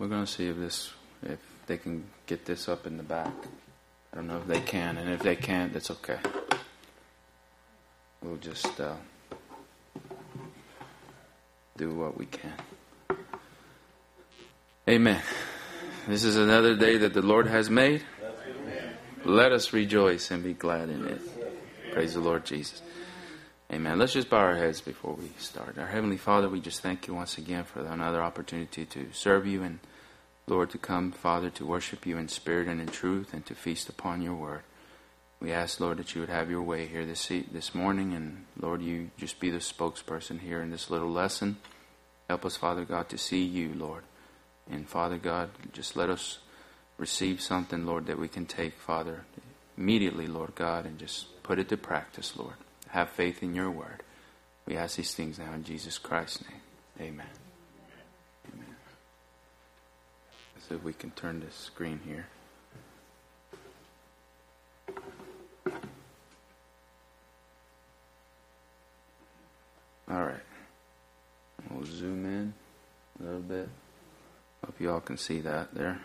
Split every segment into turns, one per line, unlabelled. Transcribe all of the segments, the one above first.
we're going to see if this, if they can get this up in the back. I don't know if they can, and if they can't, that's okay. We'll just uh, do what we can. Amen. This is another day that the Lord has made. Let us rejoice and be glad in it. Praise the Lord Jesus. Amen. Let's just bow our heads before we start. Our Heavenly Father, we just thank you once again for another opportunity to serve you and, Lord, to come, Father, to worship you in spirit and in truth and to feast upon your word. We ask, Lord, that you would have your way here this, this morning, and Lord, you just be the spokesperson here in this little lesson. Help us, Father God, to see you, Lord. And Father God, just let us receive something, Lord, that we can take, Father, immediately, Lord God, and just put it to practice, Lord. Have faith in your word. We ask these things now in Jesus Christ's name. Amen. Amen. So if we can turn the screen here. All right. We'll zoom in a little bit. Hope you all can see that there.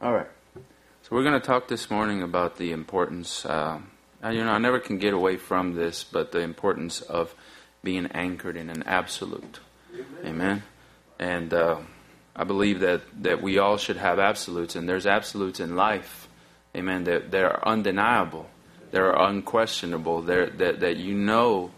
All right. So we're going to talk this morning about the importance. Uh, you know, I never can get away from this, but the importance of being anchored in an absolute. Amen. And uh, I believe that that we all should have absolutes, and there's absolutes in life. Amen. That they are undeniable. They're unquestionable. They're, that that you know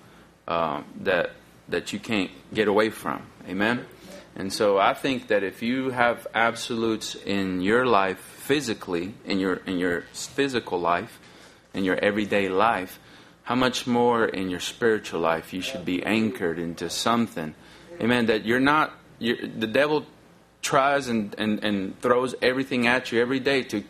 uh, that that you can't get away from. Amen. And so I think that if you have absolutes in your life physically, in your in your physical life, in your everyday life, how much more in your spiritual life you should be anchored into something. Amen. That you're not you're, the devil tries and, and, and throws everything at you every day to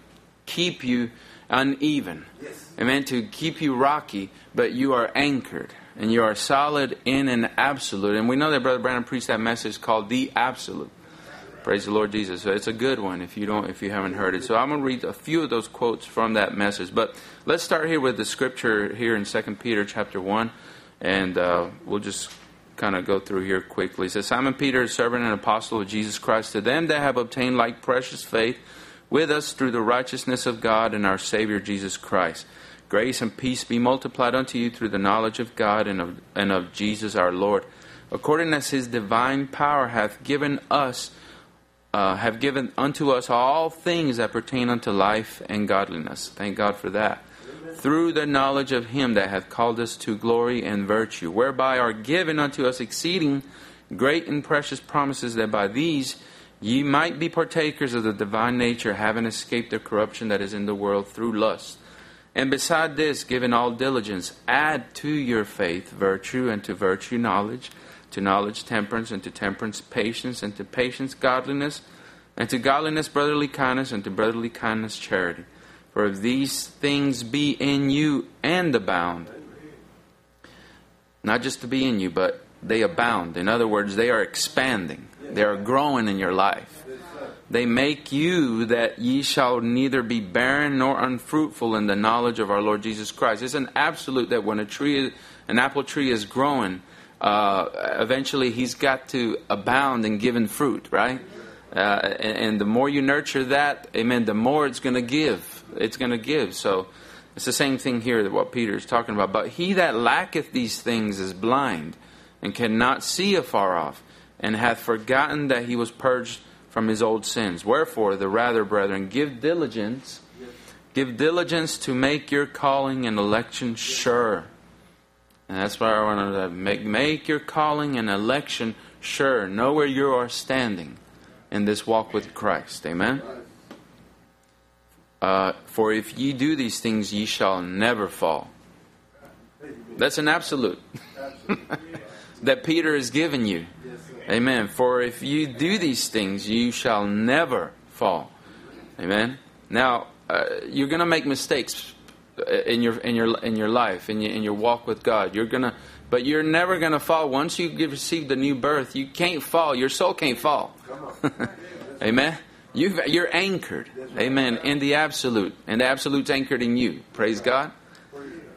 keep you uneven. Yes. Amen. To keep you rocky, but you are anchored and you are solid in an absolute. And we know that Brother Branham preached that message called the absolute. Praise the Lord Jesus. So it's a good one if you don't if you haven't heard it. So I'm going to read a few of those quotes from that message. But let's start here with the scripture here in 2 Peter chapter 1 and uh, we'll just kind of go through here quickly. It says Simon Peter, servant and apostle of Jesus Christ, to them that have obtained like precious faith with us through the righteousness of God and our Savior Jesus Christ Grace and peace be multiplied unto you through the knowledge of God and of, and of Jesus our Lord, according as his divine power hath given us, uh, have given unto us all things that pertain unto life and godliness. Thank God for that. Through the knowledge of him that hath called us to glory and virtue, whereby are given unto us exceeding great and precious promises, that by these ye might be partakers of the divine nature, having escaped the corruption that is in the world through lust. And beside this, given all diligence, add to your faith virtue, and to virtue knowledge, to knowledge temperance, and to temperance patience, and to patience godliness, and to godliness brotherly kindness, and to brotherly kindness charity. For if these things be in you and abound, not just to be in you, but they abound. In other words, they are expanding, they are growing in your life they make you that ye shall neither be barren nor unfruitful in the knowledge of our Lord Jesus Christ. It's an absolute that when a tree, an apple tree is growing, uh, eventually he's got to abound in giving fruit, right? Uh, and, and, the more you nurture that, amen, the more it's going to give. It's going to give. So it's the same thing here that what Peter is talking about. But he that lacketh these things is blind and cannot see afar off, and hath forgotten that he was purged from his old sins. Wherefore, the rather, brethren, give diligence, give diligence to make your calling and election sure. And that's why I want to make make your calling and election sure. Know where you are standing in this walk with Christ. Amen. Uh, for if ye do these things, ye shall never fall. That's an absolute that Peter has given you. Amen. For if you do these things, you shall never fall. Amen. Now, uh, you're going to make mistakes Uh, in your in your in your life in your in your walk with God. You're gonna, but you're never going to fall. Once you receive the new birth, you can't fall. Your soul can't fall. Amen. you you're anchored. Amen. In the absolute, and the absolute's anchored in you. Praise God.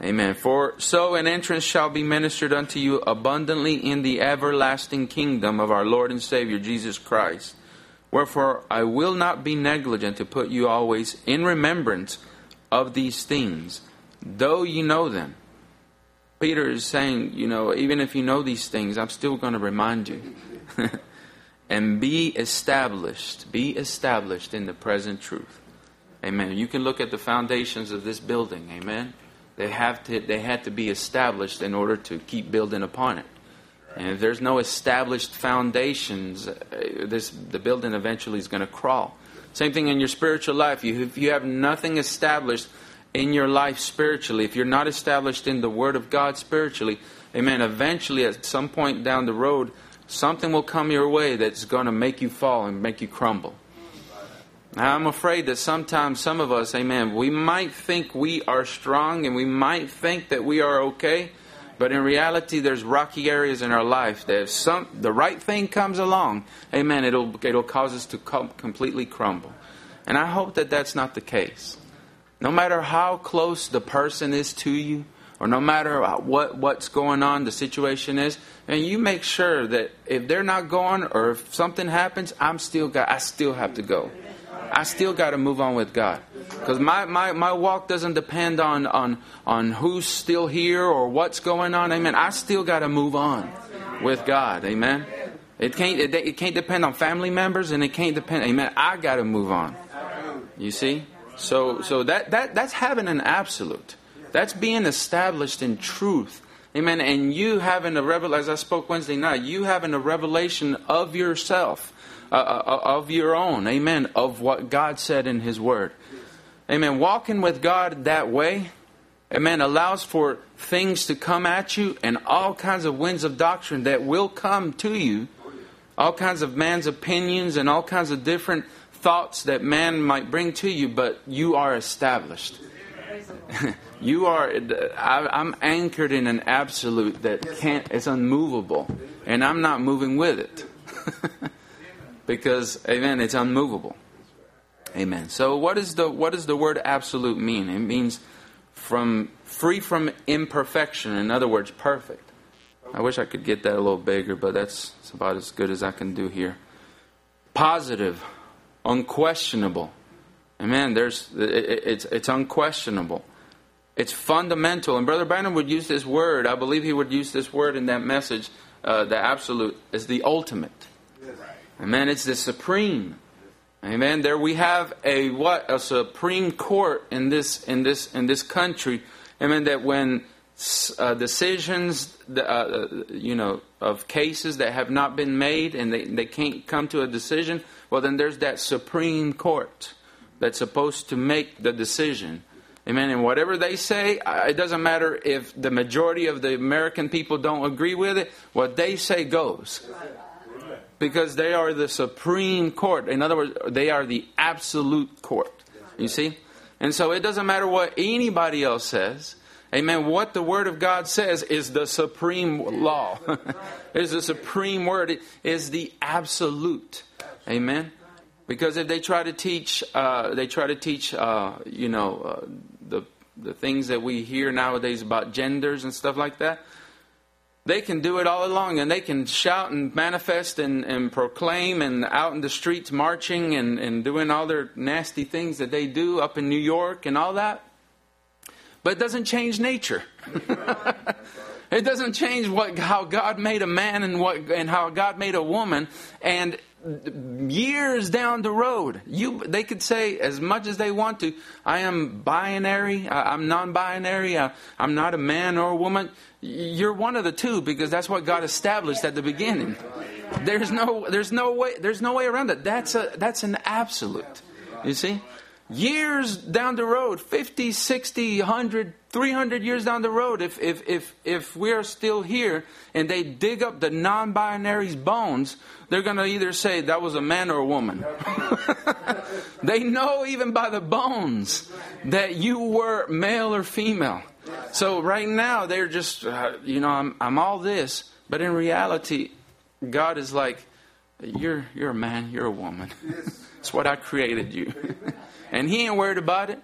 Amen. For so an entrance shall be ministered unto you abundantly in the everlasting kingdom of our Lord and Savior Jesus Christ. Wherefore I will not be negligent to put you always in remembrance of these things, though you know them. Peter is saying, you know, even if you know these things, I'm still going to remind you. and be established, be established in the present truth. Amen. You can look at the foundations of this building. Amen. They have to they had to be established in order to keep building upon it. And if there's no established foundations, uh, this the building eventually is going to crawl. Same thing in your spiritual life. You, if you have nothing established in your life spiritually, if you're not established in the Word of God spiritually, amen, eventually at some point down the road, something will come your way that's going to make you fall and make you crumble. Now, I'm afraid that sometimes some of us, amen, we might think we are strong and we might think that we are okay, but in reality, there's rocky areas in our life that if some, the right thing comes along, amen, it'll, it'll cause us to com- completely crumble. And I hope that that's not the case. No matter how close the person is to you, or no matter what, what's going on, the situation is, and you make sure that if they're not going or if something happens, I'm still got, I still have to go. I still got to move on with God. Because my, my, my walk doesn't depend on, on, on who's still here or what's going on. Amen. I still got to move on with God. Amen. It can't, it, it can't depend on family members and it can't depend. Amen. I got to move on. You see? So, so that, that, that's having an absolute. That's being established in truth. Amen. And you having a revelation, as I spoke Wednesday night, you having a revelation of yourself uh, uh, of your own. Amen. Of what God said in His Word. Amen. Walking with God that way, amen, allows for things to come at you and all kinds of winds of doctrine that will come to you. All kinds of man's opinions and all kinds of different thoughts that man might bring to you, but you are established. you are, I, am anchored in an absolute that can't, it's unmovable. And I'm not moving with it. because amen it's unmovable. Amen. So what is the what does the word absolute mean? It means from free from imperfection. In other words perfect. I wish i could get that a little bigger but that's about as good as i can do here. Positive unquestionable amen there's it, it's it's unquestionable it's fundamental and brother Branham would use this word i believe he would use this word in that message uh, the absolute is the ultimate Amen. It's the supreme. Amen. There we have a what a supreme court in this in this in this country. Amen. That when uh, decisions, uh, you know, of cases that have not been made and they, they can't come to a decision, well, then there's that Supreme Court that's supposed to make the decision. Amen. And whatever they say, it doesn't matter if the majority of the American people don't agree with it, what they say goes because they are the supreme court. In other words, they are the absolute court. You see? And so it doesn't matter what anybody else says. Amen. What the Word of God says is the supreme law. is the supreme word. It is the absolute. Amen. Because if they try to teach, uh, they try to teach, uh, you know, uh, the the things that we hear nowadays about genders and stuff like that. They can do it all along and they can shout and manifest and, and proclaim and out in the streets marching and, and doing all their nasty things that they do up in New York and all that. But it doesn't change nature. it doesn't change what how God made a man and what and how God made a woman. And years down the road, you they could say as much as they want to, I am binary, I, am non-binary, I, I'm not a man or a woman. You're one of the two because that's what God established at the beginning. There's no there's no way there's no way around it. That's a that's an absolute. You see? Years down the road 50 60 100 300 years down the road if if if if we're still here and they dig up the non-binary's bones they're going to either say that was a man or a woman. They know even by the bones that you were male or female. So right now they're just uh, you know I'm I'm all this but in reality God is like you're you're a man you're a woman. It's what I created you And he ain't worried about it.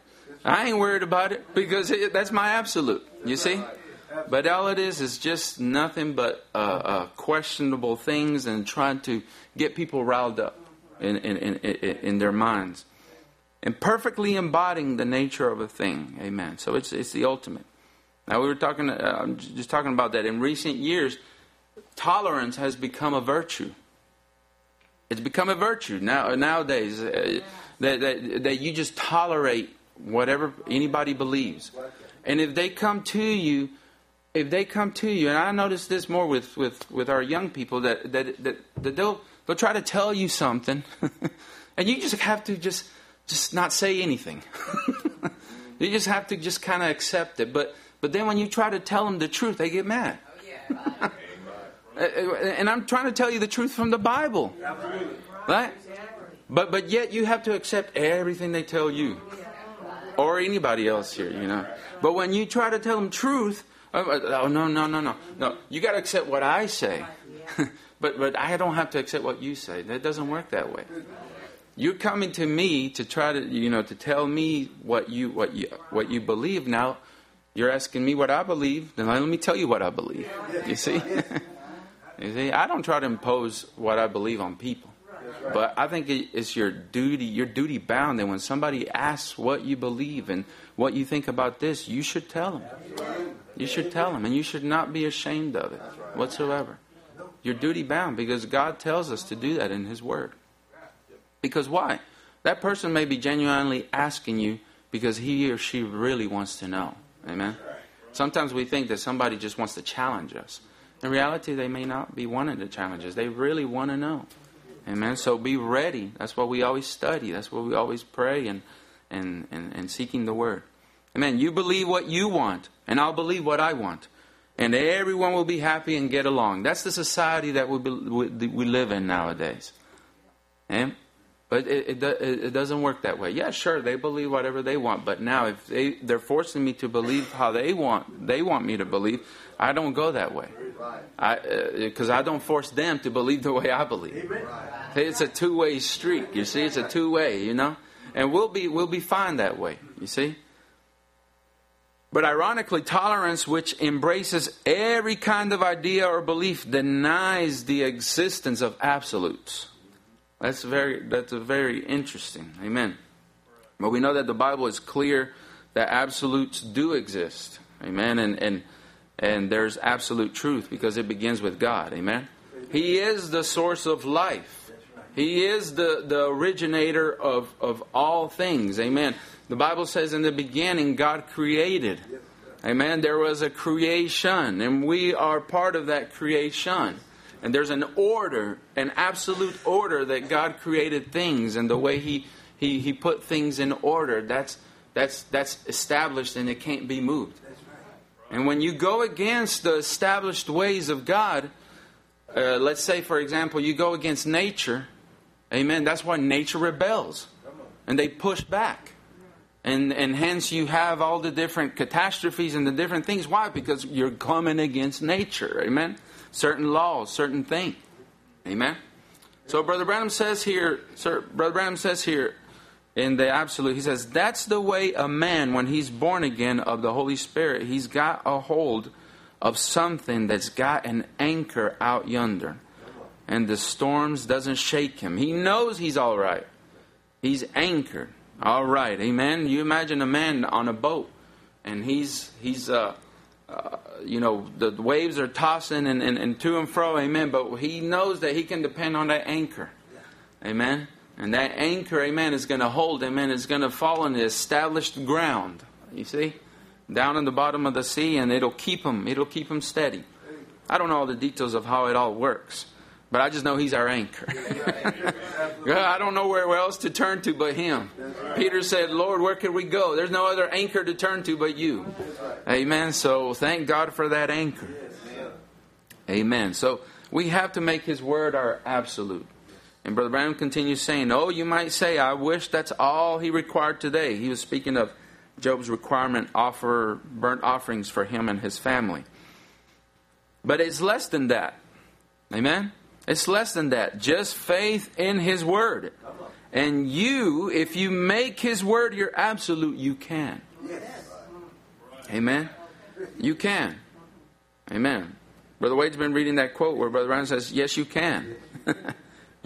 I ain't worried about it because it, that's my absolute. You see? But all it is is just nothing but uh, uh, questionable things and trying to get people riled up. in, in, in, in their minds. And perfectly embodying the nature of a thing. Amen. So it's, it's the ultimate. Now, we were talking, uh, I'm just talking about that. In recent years, tolerance has become a virtue. It's become a virtue now nowadays uh, that, that, that you just tolerate whatever anybody believes. And if they come to you, if they come to you, and I notice this more with, with, with our young people, that, that, that, that they'll, they'll try to tell you something, and you just have to just, just not say anything. you just have to just kind of accept it. But, but then when you try to tell them the truth, they get mad. Oh, and I'm trying to tell you the truth from the Bible. Right? But, but yet you have to accept everything they tell you or anybody else here, you know. But when you try to tell them truth, oh, oh, oh no, no, no, no, no. You got to accept what I say, but but I don't have to accept what you say. That doesn't work that way. You're coming to me to try to, you know, to tell me what you what you what you believe. Now, you're asking me what I believe. Then let me tell you what I believe. You see. you see, I don't try to impose what I believe on people. But I think it's your duty, your duty bound that when somebody asks what you believe and what you think about this, you should tell them. You should tell them, and you should not be ashamed of it whatsoever. You're duty bound because God tells us to do that in His Word. Because why? That person may be genuinely asking you because he or she really wants to know. Amen? Sometimes we think that somebody just wants to challenge us. In reality, they may not be wanting to challenge us. They really want to know. Amen. So be ready. That's what we always study. That's what we always pray and, and, and, and seeking the word. Amen. You believe what you want, and I'll believe what I want. And everyone will be happy and get along. That's the society that we, we live in nowadays. Amen. But it, it, it, doesn't work that way. Yeah, sure, they believe whatever they want. But now, if they, they're forcing me to believe how they want, they want me to believe, I don't go that way. Because I, uh, I, don't force them to believe the way I believe. It's a two way street. You see, it's a two way. You know, and we'll be we'll be fine that way. You see. But ironically, tolerance, which embraces every kind of idea or belief, denies the existence of absolutes. That's very that's a very interesting. Amen. But we know that the Bible is clear that absolutes do exist. Amen. And and and there's absolute truth because it begins with God. Amen. He is the source of life. He is the, the originator of, of all things. Amen. The Bible says in the beginning, God created. Amen. There was a creation, and we are part of that creation. And there's an order, an absolute order that God created things and the way He, he, he put things in order. That's, that's, that's established and it can't be moved. And when you go against the established ways of God, uh, let's say, for example, you go against nature, amen, that's why nature rebels. And they push back. And, and hence you have all the different catastrophes and the different things. Why? Because you're coming against nature, amen? Certain laws, certain things. Amen? So Brother Branham says here, sir, Brother Branham says here, in the absolute. He says that's the way a man, when he's born again of the Holy Spirit, he's got a hold of something that's got an anchor out yonder. And the storms doesn't shake him. He knows he's all right. He's anchored. All right, amen. You imagine a man on a boat, and he's he's uh, uh you know the waves are tossing and, and, and to and fro, amen. But he knows that he can depend on that anchor, amen. And that anchor, amen, is going to hold, amen, is going to fall on the established ground. You see? Down in the bottom of the sea, and it'll keep him, it'll keep him steady. I don't know all the details of how it all works, but I just know he's our anchor. I don't know where else to turn to but him. Peter said, Lord, where can we go? There's no other anchor to turn to but you. Amen. So thank God for that anchor. Amen. So we have to make his word our absolute. And Brother Branham continues saying, Oh, you might say, I wish that's all he required today. He was speaking of Job's requirement offer burnt offerings for him and his family. But it's less than that. Amen? It's less than that. Just faith in his word. And you, if you make his word your absolute, you can. Amen? You can. Amen. Brother Wade's been reading that quote where Brother Ryan says, Yes, you can.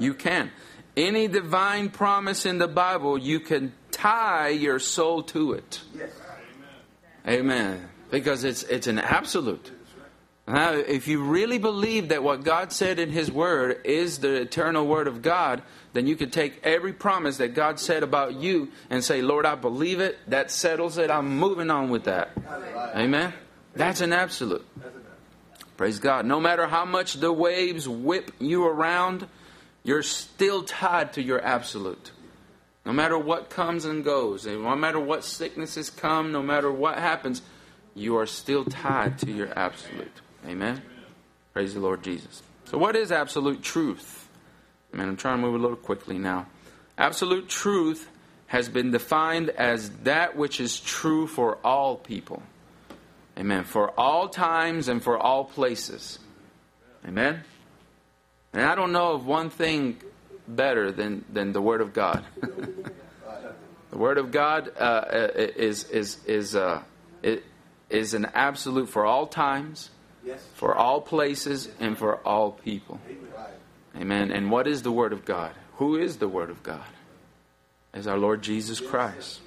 You can. Any divine promise in the Bible, you can tie your soul to it. Yes. Amen. Because it's it's an absolute. Now, if you really believe that what God said in His Word is the eternal Word of God, then you can take every promise that God said about you and say, Lord, I believe it. That settles it. I'm moving on with that. Amen. That's an absolute. Praise God. No matter how much the waves whip you around, you're still tied to your absolute. No matter what comes and goes, and no matter what sicknesses come, no matter what happens, you are still tied to your absolute. Amen? Praise the Lord Jesus. So, what is absolute truth? I mean, I'm trying to move a little quickly now. Absolute truth has been defined as that which is true for all people. Amen. For all times and for all places. Amen. And I don't know of one thing better than, than the Word of God. the Word of God uh, uh is is is uh, is an absolute for all times, yes. for all places, and for all people. Amen. And what is the Word of God? Who is the Word of God? Is our Lord Jesus Christ.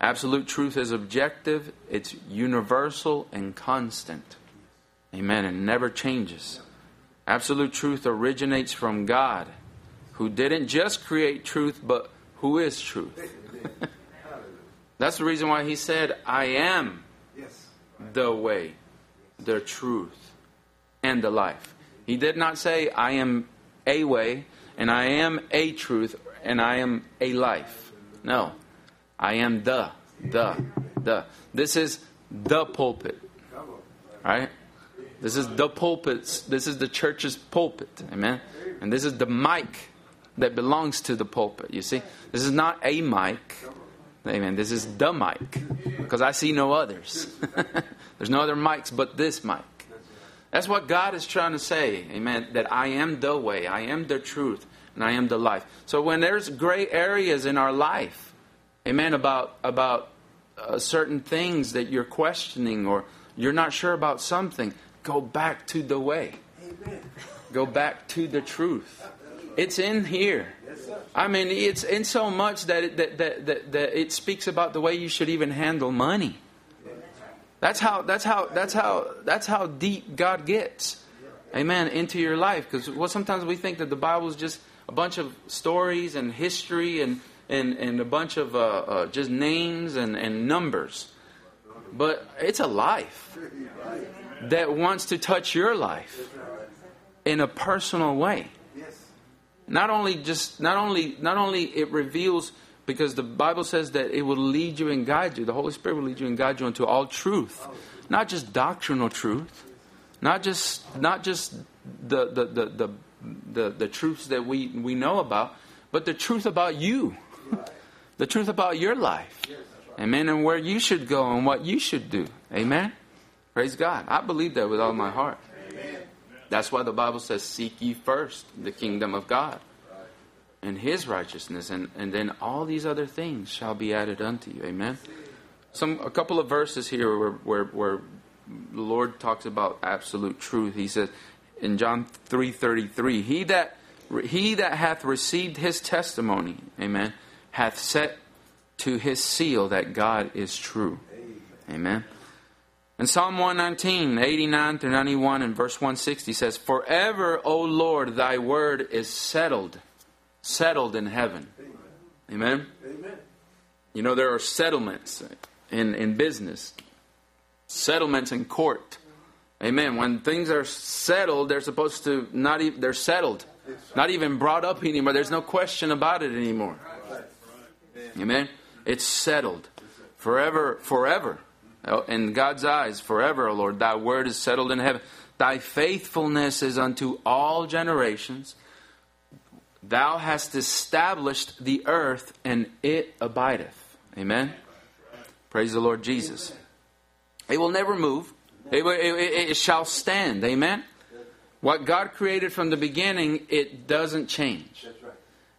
Absolute truth is objective, it's universal and constant. Amen. And never changes. Absolute truth originates from God, who didn't just create truth, but who is truth. That's the reason why he said, I am the way, the truth, and the life. He did not say, I am a way, and I am a truth, and I am a life. No. I am the, the, the. This is the pulpit. Right? This is the pulpit. This is the church's pulpit. Amen. And this is the mic that belongs to the pulpit. You see, this is not a mic. Amen. This is the mic because I see no others. There's no other mics but this mic. That's what God is trying to say. Amen. That I am the way, I am the truth, and I am the life. So when there's gray areas in our life, amen, about about uh, certain things that you're questioning or you're not sure about something, Go back to the way. Amen. Go back to the truth. It's in here. I mean, it's in so much that it, that, that, that, that it speaks about the way you should even handle money. That's how, that's how, that's how, that's how deep God gets. Amen. Into your life. Because well, sometimes we think that the Bible is just a bunch of stories and history and, and, and a bunch of uh, uh, just names and, and numbers. But it's a life that wants to touch your life in a personal way. Not only just not only not only it reveals because the Bible says that it will lead you and guide you. The Holy Spirit will lead you and guide you into all truth. Not just doctrinal truth. Not just not just the the, the, the, the, the truths that we, we know about, but the truth about you. the truth about your life. Amen. And where you should go and what you should do. Amen. Praise God. I believe that with all my heart. That's why the Bible says, Seek ye first the kingdom of God and his righteousness, and, and then all these other things shall be added unto you. Amen. Some a couple of verses here where, where, where the Lord talks about absolute truth. He says in John three thirty three, He that he that hath received his testimony, amen, hath set to his seal that God is true. Amen. In Psalm 119, 89 through 91, and verse 160 says, Forever, O Lord, thy word is settled, settled in heaven. Amen? Amen. You know, there are settlements in, in business, settlements in court. Amen. When things are settled, they're supposed to not even, they're settled. Not even brought up anymore. There's no question about it anymore. Amen. It's settled. Forever, forever. Oh, in God's eyes forever, O Lord. Thy word is settled in heaven. Thy faithfulness is unto all generations. Thou hast established the earth, and it abideth. Amen. Praise the Lord Jesus. It will never move. It, it, it, shall stand. Amen. What God created from the beginning, it doesn't change.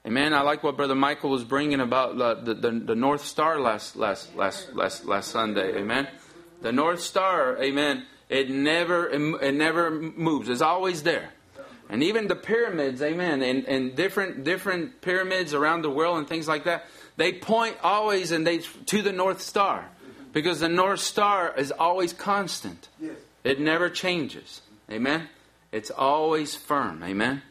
Amen. I like what Brother Michael was bringing about the, the, the North Star last, last, last, last, last Sunday. Amen. The North Star, amen, it never, it never moves. It's always there. And even the pyramids, amen, and, and different different pyramids around the world and things like that, they point always and they to the North Star. Because the North Star is always constant.
Yes.
It never changes. Amen. It's always firm. Amen.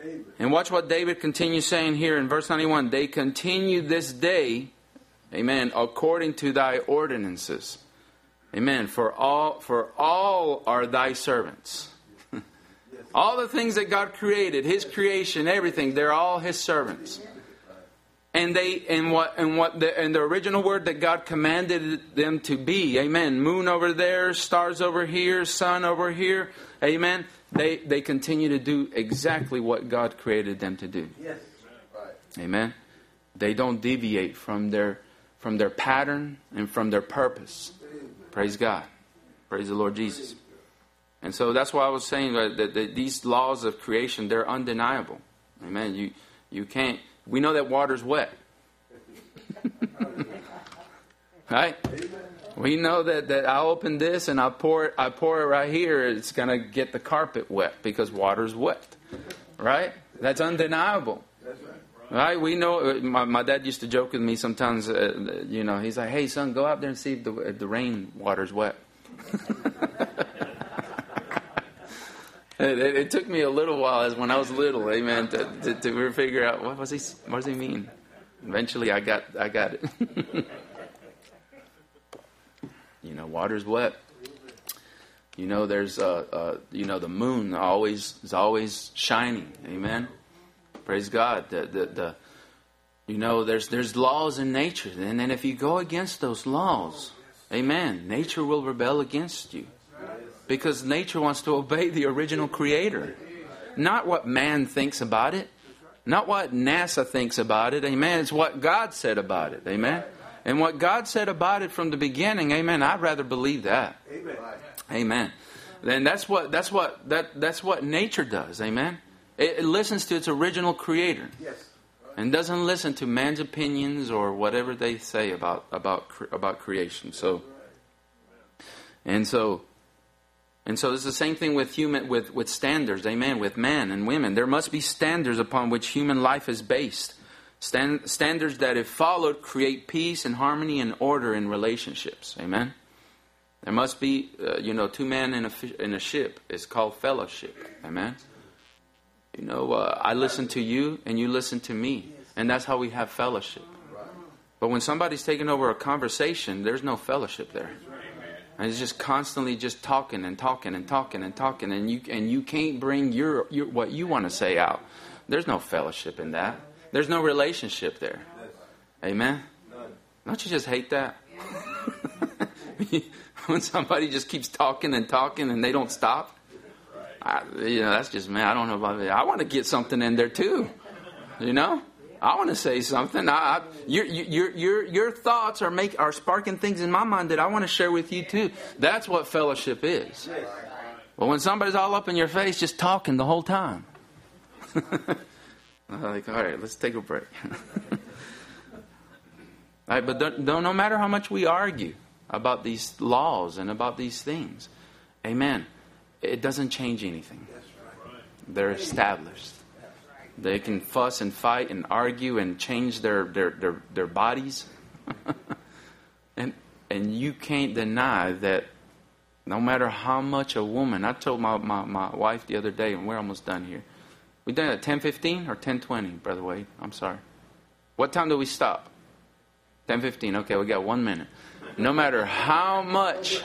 Amen.
And watch what David continues saying here in verse 91. They continue this day, amen, according to thy ordinances. Amen. For all for all are thy servants. all the things that God created, his creation, everything, they're all his servants. And they and what and what the and the original word that God commanded them to be, amen. Moon over there, stars over here, sun over here, amen. They they continue to do exactly what God created them to do.
Yes. Right.
Amen. They don't deviate from their from their pattern and from their purpose. Praise God. Praise the Lord Jesus. And so that's why I was saying that, that, that these laws of creation they're undeniable. Amen. You you can't. We know that water's wet. right? We know that, that I open this and I pour it I pour it right here, it's gonna get the carpet wet because water's wet. Right? That's undeniable.
Right.
Right? We know. My, my dad used to joke with me sometimes. Uh, you know, he's like, "Hey, son, go out there and see if the if the rain water's wet." it, it, it took me a little while, as when I was little, amen, to, to, to figure out what was he what does he mean. Eventually, I got I got it. you know, water's wet. You know, there's uh, uh, you know the moon always is always shining. Amen. Praise God. The, the, the, you know, there's, there's laws in nature. And then if you go against those laws, amen, nature will rebel against you. Because nature wants to obey the original creator. Not what man thinks about it. Not what NASA thinks about it. Amen. It's what God said about it. Amen. And what God said about it from the beginning, amen, I'd rather believe that.
Amen.
Amen. Then that's what that's what that that's what nature does. Amen. It, it listens to its original creator
Yes.
and doesn't listen to man's opinions or whatever they say about about about creation. So, and so, and so, it's the same thing with human with with standards. Amen. With men and women, there must be standards upon which human life is based. Stand, standards that, if followed, create peace and harmony and order in relationships. Amen. There must be, uh, you know, two men in a in a ship. It's called fellowship. Amen. You know, uh, I listen to you and you listen to me. And that's how we have fellowship. But when somebody's taking over a conversation, there's no fellowship there. And it's just constantly just talking and talking and talking and talking and you and you can't bring your, your what you want to say out. There's no fellowship in that. There's no relationship there. Amen. Don't you just hate that? when somebody just keeps talking and talking and they don't stop. I, you know, that's just me. I don't know about it. I want to get something in there too. You know, I want to say something. I, I, your, your, your, your thoughts are make are sparking things in my mind that I want to share with you too. That's what fellowship is. But when somebody's all up in your face, just talking the whole time. I'm like, all right, let's take a break. all right, but don't, don't, no matter how much we argue about these laws and about these things, amen, it doesn't change anything. They're established. They can fuss and fight and argue and change their, their, their, their bodies. and, and you can't deny that no matter how much a woman, I told my, my, my wife the other day, and we're almost done here. We done at 10.15 or 10.20, Brother Wade? I'm sorry. What time do we stop? 10.15. Okay, we got one minute. No matter how much,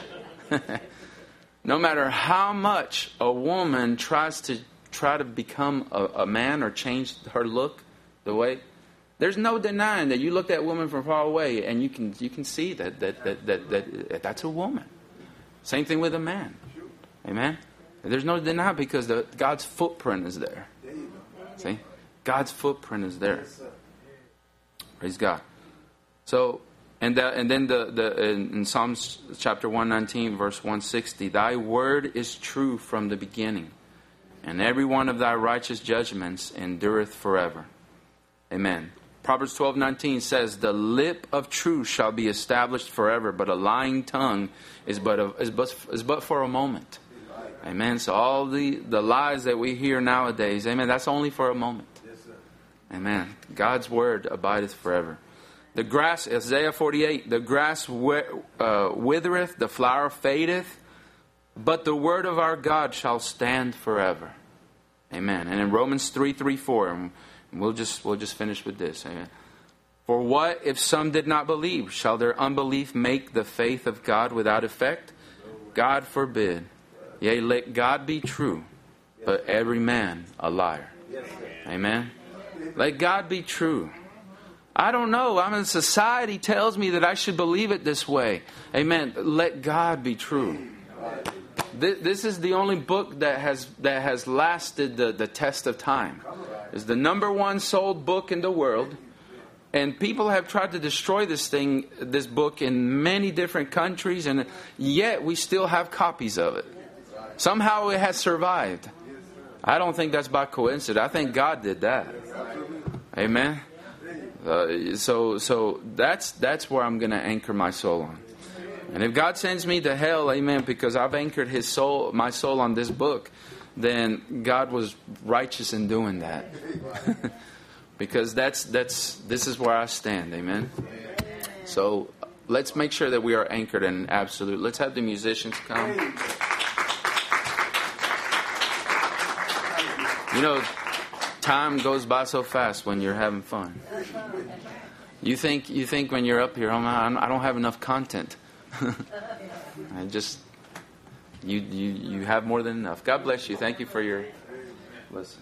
no matter how much a woman tries to try to become a, a man or change her look, the way, there's no denying that you look at a woman from far away and you can you can see that that that, that, that that's a woman. Same thing with a man. Amen. There's no denying because the, God's footprint is there. See, God's footprint is there. Praise God. So, and that, and then the the in, Psalms chapter one nineteen verse one sixty, Thy word is true from the beginning, and every one of Thy righteous judgments endureth forever. Amen. Proverbs twelve nineteen says, The lip of truth shall be established forever, but a lying tongue is but, a, is but, is but for a moment. Amen. So all the, the lies that we hear nowadays, amen, that's only for a moment.
Yes, sir.
Amen. God's word abideth forever. The grass, Isaiah 48, the grass uh, withereth, the flower fadeth, but the word of our God shall stand forever. Amen. And in Romans 3 3 4, and we'll just, we'll just finish with this. Amen. For what if some did not believe? Shall their unbelief make the faith of God without effect? God forbid. Yea, let God be true, but every man a liar. Amen. Let God be true. I don't know. I mean, society tells me that I should believe it this way. Amen. Let God be true. This, is the only book that has that has lasted the, the test of time. It's the number one sold book in the world, and people have tried to destroy this thing, this book, in many different countries, and yet we still have copies of it. Somehow it has survived. I don't think that's by coincidence. I think God did that. Amen. Uh, so so that's that's where I'm going to anchor my soul on. And if God sends me to hell, amen, because I've anchored his soul my soul on this book, then God was righteous in doing that. because that's that's this is where I stand, amen. So let's make sure that we are anchored in absolute. Let's have the musicians come. You know, time goes by so fast when you're having fun. You think you think when you're up here, oh I don't have enough content. I just you you you have more than enough. God bless you. Thank you for your listen.